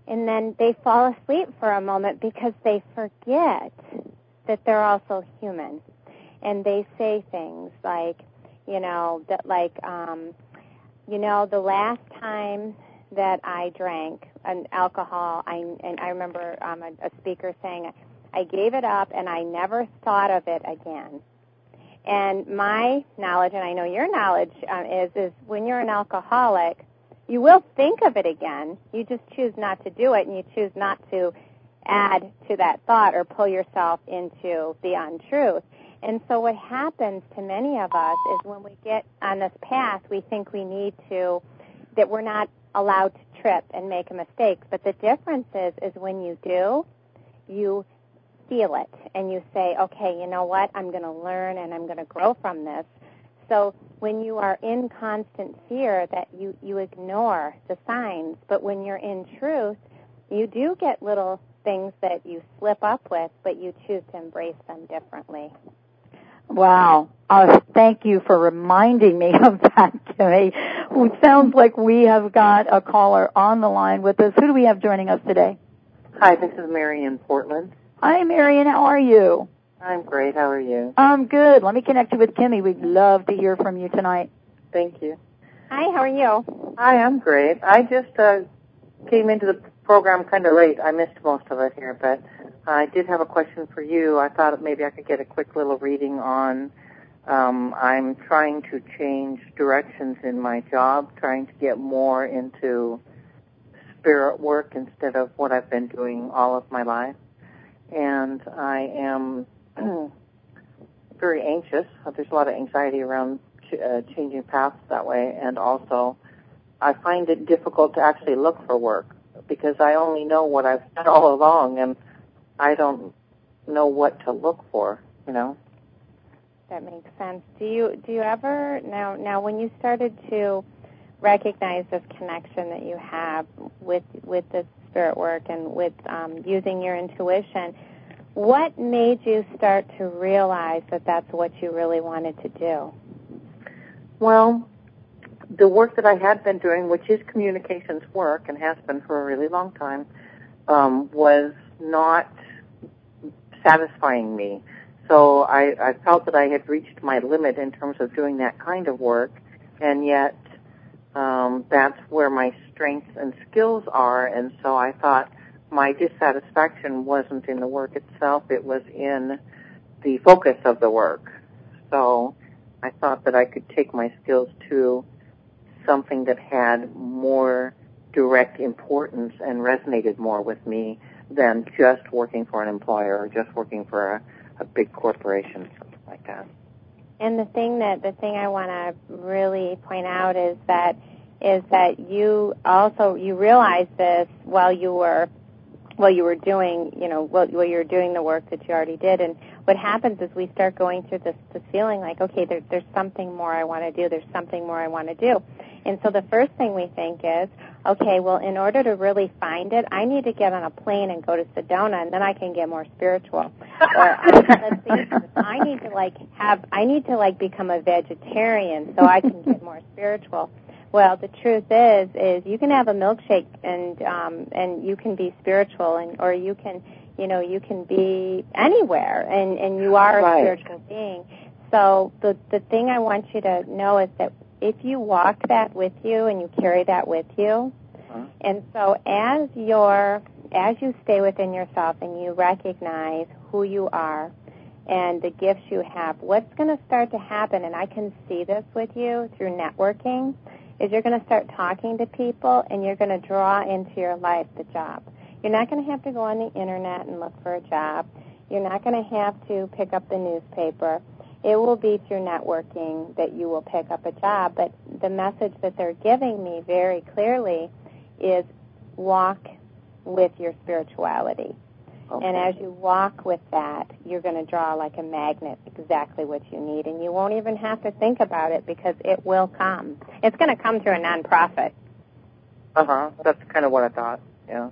And then they fall asleep for a moment because they forget that they're also human. And they say things like, you know, that like, um, you know, the last time that I drank an alcohol, I and I remember um, a, a speaker saying, I gave it up and I never thought of it again. And my knowledge, and I know your knowledge, um, is is when you're an alcoholic, you will think of it again. You just choose not to do it, and you choose not to add to that thought or pull yourself into the untruth. And so what happens to many of us is when we get on this path, we think we need to, that we're not allowed to trip and make a mistake. But the difference is, is when you do, you feel it and you say, okay, you know what, I'm going to learn and I'm going to grow from this. So when you are in constant fear that you, you ignore the signs, but when you're in truth, you do get little things that you slip up with, but you choose to embrace them differently. Wow. Uh, thank you for reminding me *laughs* of that, Kimmie. It sounds like we have got a caller on the line with us. Who do we have joining us today? Hi, this is Mary in Portland. Hi, Marion. How are you? I'm great. How are you? I'm good. Let me connect you with Kimmie. We'd love to hear from you tonight. Thank you. Hi, how are you? Hi, I'm great. I just uh, came into the program kind of late. I missed most of it here, but I did have a question for you. I thought maybe I could get a quick little reading on. Um, I'm trying to change directions in my job, trying to get more into spirit work instead of what I've been doing all of my life and I am *clears throat* very anxious. There's a lot of anxiety around ch- uh, changing paths that way, and also I find it difficult to actually look for work because I only know what I've done all along, and I don't know what to look for. You know. That makes sense. Do you do you ever now now when you started to recognize this connection that you have with with this spirit work and with um, using your intuition, what made you start to realize that that's what you really wanted to do? Well, the work that I had been doing, which is communications work and has been for a really long time, um, was not satisfying me. So I, I felt that I had reached my limit in terms of doing that kind of work, and yet um, that's where my strengths and skills are. And so I thought my dissatisfaction wasn't in the work itself; it was in the focus of the work. So I thought that I could take my skills to something that had more direct importance and resonated more with me than just working for an employer or just working for a, a big corporation, something like that. And the thing that the thing I want to really point out is that is that you also you realized this while you were while you were doing, you know, while, while you were doing the work that you already did. And what happens is we start going through this, this feeling like, okay, there, there's something more I want to do. There's something more I want to do. And so the first thing we think is, okay, well, in order to really find it, I need to get on a plane and go to Sedona, and then I can get more spiritual. or let's see, I need to like have, I need to like become a vegetarian so I can get more spiritual. Well, the truth is, is you can have a milkshake and um, and you can be spiritual, and or you can, you know, you can be anywhere, and and you are a Right. spiritual being. So the the thing I want you to know is that if you walk that with you and you carry that with you, Uh-huh. and so as your as you stay within yourself and you recognize who you are and the gifts you have, what's going to start to happen, and I can see this with you through networking, is you're going to start talking to people and you're going to draw into your life the job. You're not going to have to go on the internet and look for a job. You're not going to have to pick up the newspaper. It will be through networking that you will pick up a job. But the message that they're giving me very clearly is walk with your spirituality. Okay. And as you walk with that, you're going to draw like a magnet exactly what you need. And you won't even have to think about it because it will come. It's going to come through a nonprofit. Uh huh. That's kind of what I thought. Yeah.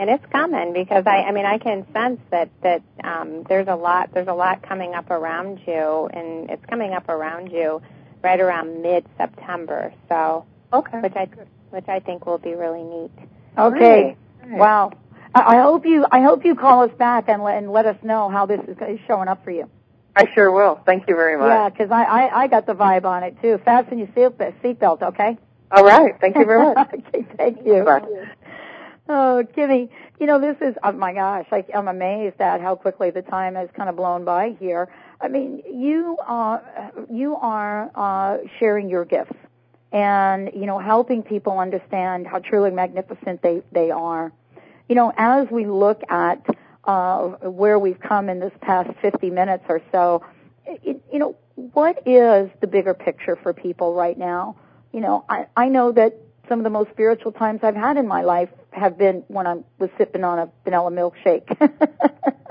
And it's coming because I, I mean, I can sense that that um, there's a lot, there's a lot coming up around you, and it's coming up around you right around mid-September. So, Okay. which I, which I think will be really neat. Okay. Great. Wow. I, I hope you I hope you call us back and let and let us know how this is is showing up for you. I sure will. Thank you very much. Yeah, 'cause I, I I got the vibe on it too. Fasten your seat seatbelt, okay? All right. Thank you very *laughs* much. okay, thank you. Bye. Oh, Kimmie, you know this is oh my gosh, I, I'm amazed at how quickly the time has kind of blown by here. I mean, you are you are uh, sharing your gifts and you know helping people understand how truly magnificent they they are. You know, as we look at uh, where we've come in this past 50 minutes or so, it, you know, what is the bigger picture for people right now? You know, I, I know that some of the most spiritual times I've had in my life have been when I was sipping on a vanilla milkshake. *laughs*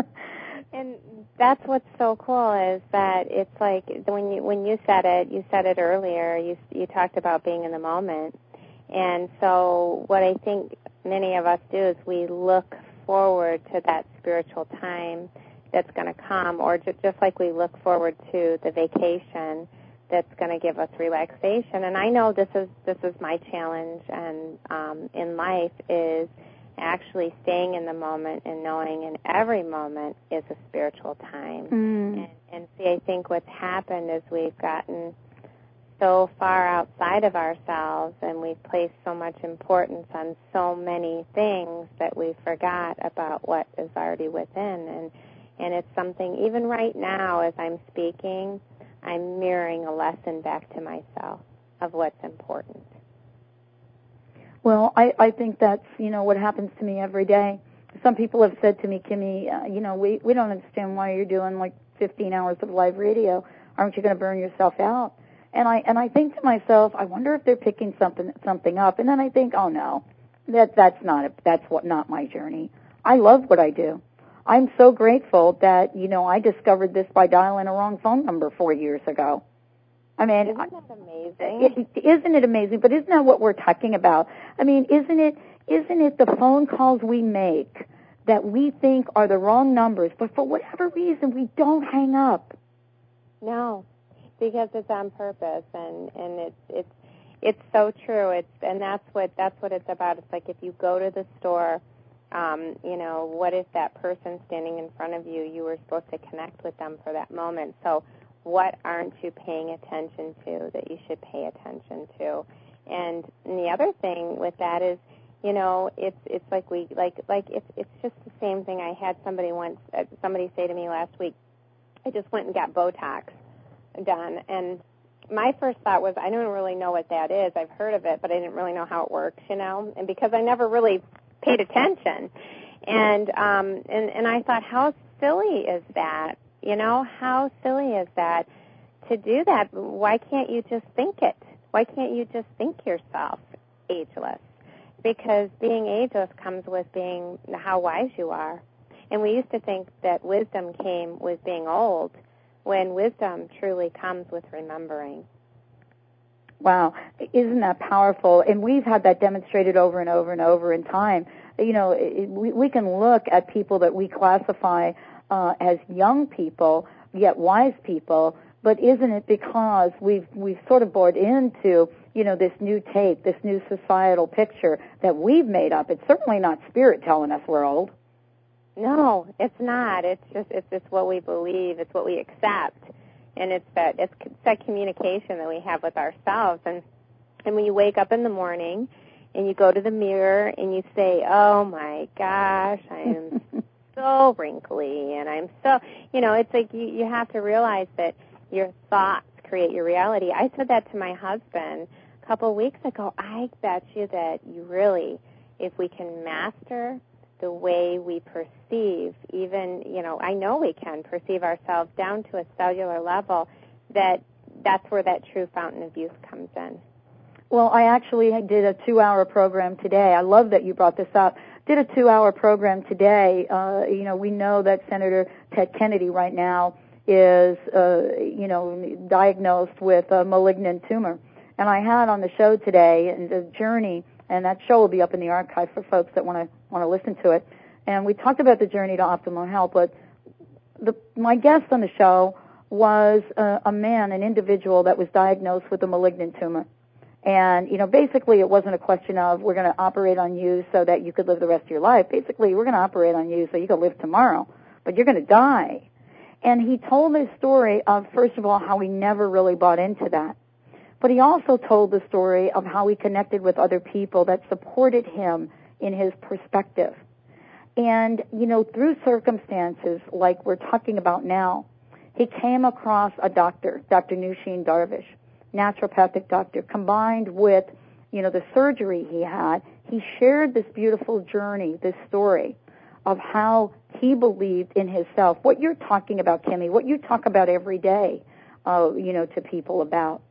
And that's what's so cool is that it's like when you when you said it, you said it earlier. You you talked about being in the moment, and so what I think many of us do is we look forward to that spiritual time that's going to come, or ju- just like we look forward to the vacation that's going to give us relaxation. And I know this is this is my challenge, and um, in life is actually staying in the moment and knowing in every moment is a spiritual time. mm. And, and see, I think what's happened is we've gotten so far outside of ourselves and we've placed so much importance on so many things that we forgot about what is already within. And, and it's something, even right now as I'm speaking, I'm mirroring a lesson back to myself of what's important. Well, I, I think that's, you know, what happens to me every day. Some people have said to me, Kimmie, uh, you know, we, we don't understand why you're doing like 15 hours of live radio. Aren't you going to burn yourself out? And I, and I think to myself, I wonder if they're picking something, something up. And then I think, oh no, that, that's not, a, that's what, not my journey. I love what I do. I'm so grateful that, you know, I discovered this by dialing a wrong phone number four years ago. I mean, Isn't that amazing? isn't it amazing? But isn't that what we're talking about? I mean, isn't it isn't it the phone calls we make that we think are the wrong numbers, but for whatever reason we don't hang up? No, because it's on purpose, and and it's it's it's so true. It's and that's what that's what it's about. It's like if you go to the store, um, you know, what if that person standing in front of you, you were supposed to connect with them for that moment. So what aren't you paying attention to that you should pay attention to? And, and the other thing with that is, you know, it's it's like we like like it's it's just the same thing. I had somebody once uh, somebody say to me last week, I just went and got Botox done, and my first thought was I don't really know what that is. I've heard of it, but I didn't really know how it works, you know. And because I never really paid attention, and um, and and I thought, how silly is that? You know, how silly is that to do that? Why can't you just think it? Why can't you just think yourself ageless? because being ageless comes with being how wise you are. And we used to think that wisdom came with being old, when wisdom truly comes with remembering. Wow, isn't that powerful? And we've had that demonstrated over and over and over in time. You know, it, we, we can look at people that we classify uh, as young people, yet wise people, but isn't it because we've we've sort of bought into you know this new tape, this new societal picture that we've made up? It's certainly not spirit telling us we're old. No, it's not. It's just it's just what we believe. It's what we accept, and it's that it's that communication that we have with ourselves. And and when you wake up in the morning, and you go to the mirror and you say, "Oh my gosh, I am *laughs* so wrinkly," and I'm so you know, it's like you you have to realize that your thoughts create your reality. I said that to my husband a couple of weeks ago. I bet you that you really, if we can master the way we perceive, even, you know, I know we can perceive ourselves down to a cellular level, that that's where that true fountain of youth comes in. Well, I actually did a two hour program today. I love that you brought this up. Did a two hour program today. Uh, you know, we know that Senator Ted Kennedy right now is, uh, you know, diagnosed with a malignant tumor. And I had on the show today and the journey, and that show will be up in the archive for folks that want to want to listen to it. And we talked about the journey to optimal health, but the, my guest on the show was a, a man, an individual that was diagnosed with a malignant tumor. And, you know, basically it wasn't a question of we're going to operate on you so that you could live the rest of your life. Basically, we're going to operate on you so you can live tomorrow, but you're going to die. And he told this story of, first of all, how he never really bought into that. But he also told the story of how he connected with other people that supported him in his perspective. And, you know, through circumstances like we're talking about now, he came across a doctor, Dr. Nooshin Darvish, naturopathic doctor, combined with, you know, the surgery he had. He shared this beautiful journey, this story of how he believed in himself. What you're talking about, Kimmie, what you talk about every day, uh, you know, to people about.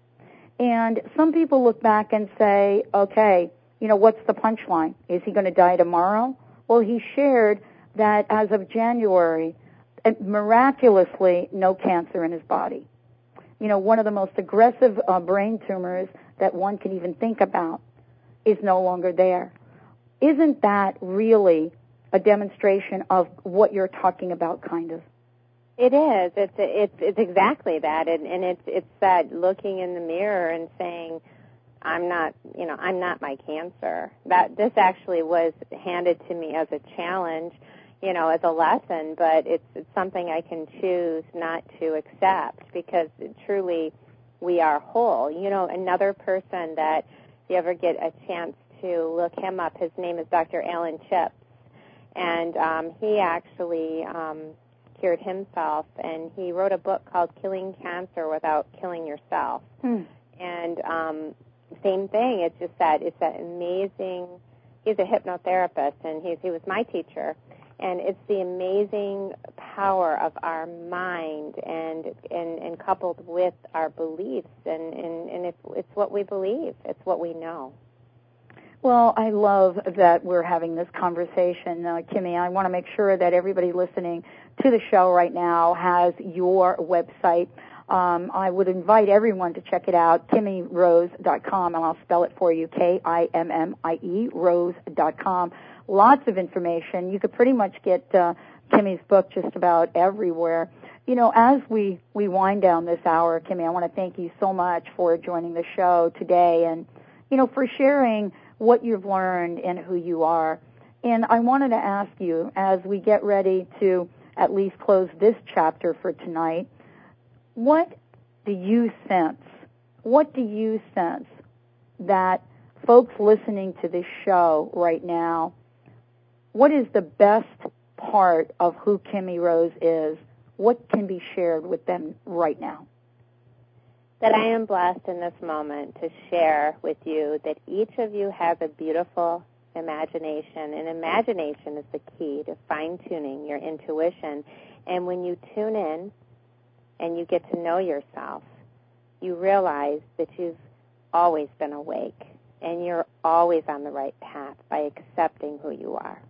And some people look back and say, okay, you know, what's the punchline? Is he going to die tomorrow? Well, he shared that as of January, miraculously, no cancer in his body. You know, one of the most aggressive uh, brain tumors that one can even think about is no longer there. Isn't that really a demonstration of what you're talking about, kind of? It is. It's it's it's exactly that, and and it's it's that looking in the mirror and saying, I'm not, you know, I'm not my cancer. That this actually was handed to me as a challenge, you know, as a lesson, but it's it's something I can choose not to accept because truly we are whole. You know, another person that if you ever get a chance to look him up, his name is Dr. Alan Chips, and um, he actually um, cured himself, and he wrote a book called Killing Cancer Without Killing Yourself. Hmm. And um, same thing. It's just that it's that amazing. He's a hypnotherapist, and he's, he was my teacher. And it's the amazing power of our mind, and and, and coupled with our beliefs, and and, and it's it's what we believe. It's what we know. Well, I love that we're having this conversation, uh, Kimmie. I want to make sure that everybody listening to the show right now has your website. Um, I would invite everyone to check it out, kimmierose.com, and I'll spell it for you, K-I-M-M-I-E, rose.com. Lots of information. You could pretty much get uh, Kimmie's book just about everywhere. You know, as we, we wind down this hour, Kimmie, I want to thank you so much for joining the show today and, you know, for sharing what you've learned and who you are. And I wanted to ask you, as we get ready to at least close this chapter for tonight, what do you sense? What do you sense that folks listening to this show right now, what is the best part of who Kimmie Rose is? What can be shared with them right now? That I am blessed in this moment to share with you that each of you has a beautiful imagination, and imagination is the key to fine tuning your intuition. And when you tune in and you get to know yourself, you realize that you've always been awake. and you're always on the right path by accepting who you are.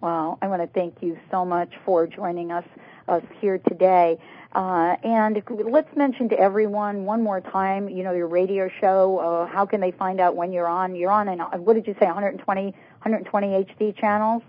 Well, I want to thank you so much for joining us us here today. Uh, and let's mention to everyone one more time, you know, your radio show. Uh, how can they find out when you're on? You're on, in, what did you say, 120, 120 HD channels?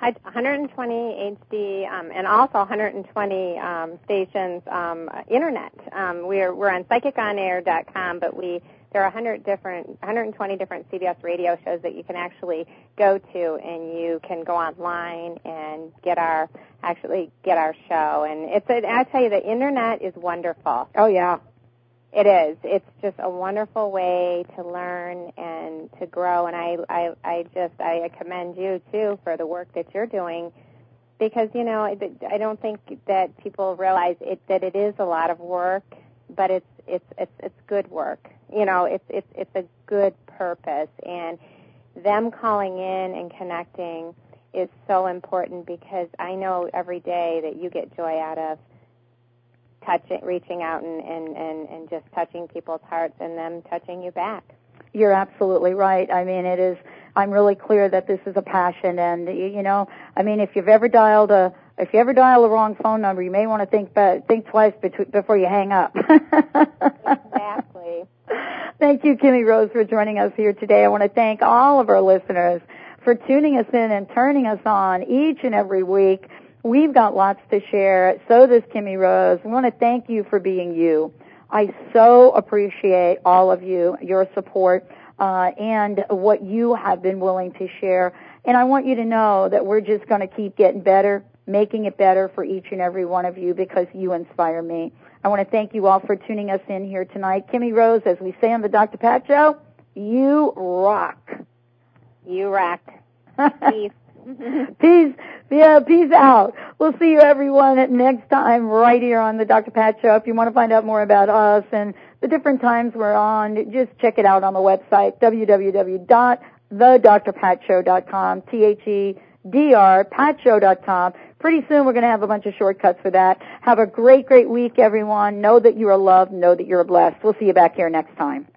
120 HD um, and also 120 um, stations um, internet. Um, we're we're on psychiconair.com, but we there are 100 different 120 different CBS radio shows that you can actually go to, and you can go online and get our actually get our show. And it's a, I tell you, the internet is wonderful. Oh yeah. It is. It's just a wonderful way to learn and to grow. And I, I, I just, I commend you too for the work that you're doing, because you know, I don't think that people realize it that it is a lot of work, but it's, it's, it's, it's good work. You know, it's, it's, it's a good purpose, and them calling in and connecting is so important because I know every day that you get joy out of touching, reaching out and, and, and, and just touching people's hearts and them touching you back. You're absolutely right. I mean, it is, I'm really clear that this is a passion and, you know, I mean, if you've ever dialed a, if you ever dial the wrong phone number, you may want to think but think twice before you hang up. *laughs* exactly. Thank you, Kimmie Rose, for joining us here today. I want to thank all of our listeners for tuning us in and turning us on each and every week. We've got lots to share. So does Kimmie Rose. We want to thank you for being you. I so appreciate all of you, your support, uh, and what you have been willing to share. And I want you to know that we're just going to keep getting better, making it better for each and every one of you because you inspire me. I want to thank you all for tuning us in here tonight. Kimmie Rose, as we say on the Dr. Pat Show, you rock. You rock. *laughs* Peace. *laughs* peace. Yeah, peace out. We'll see you everyone next time right here on the Dr. Pat Show. If you want to find out more about us and the different times we're on, just check it out on the website, www.thedrpatshow.com, T-H-E-D-R, patshow.com. Pretty soon we're going to have a bunch of shortcuts for that. Have a great, great week, everyone. Know that you are loved. Know that you're blessed. We'll see you back here next time.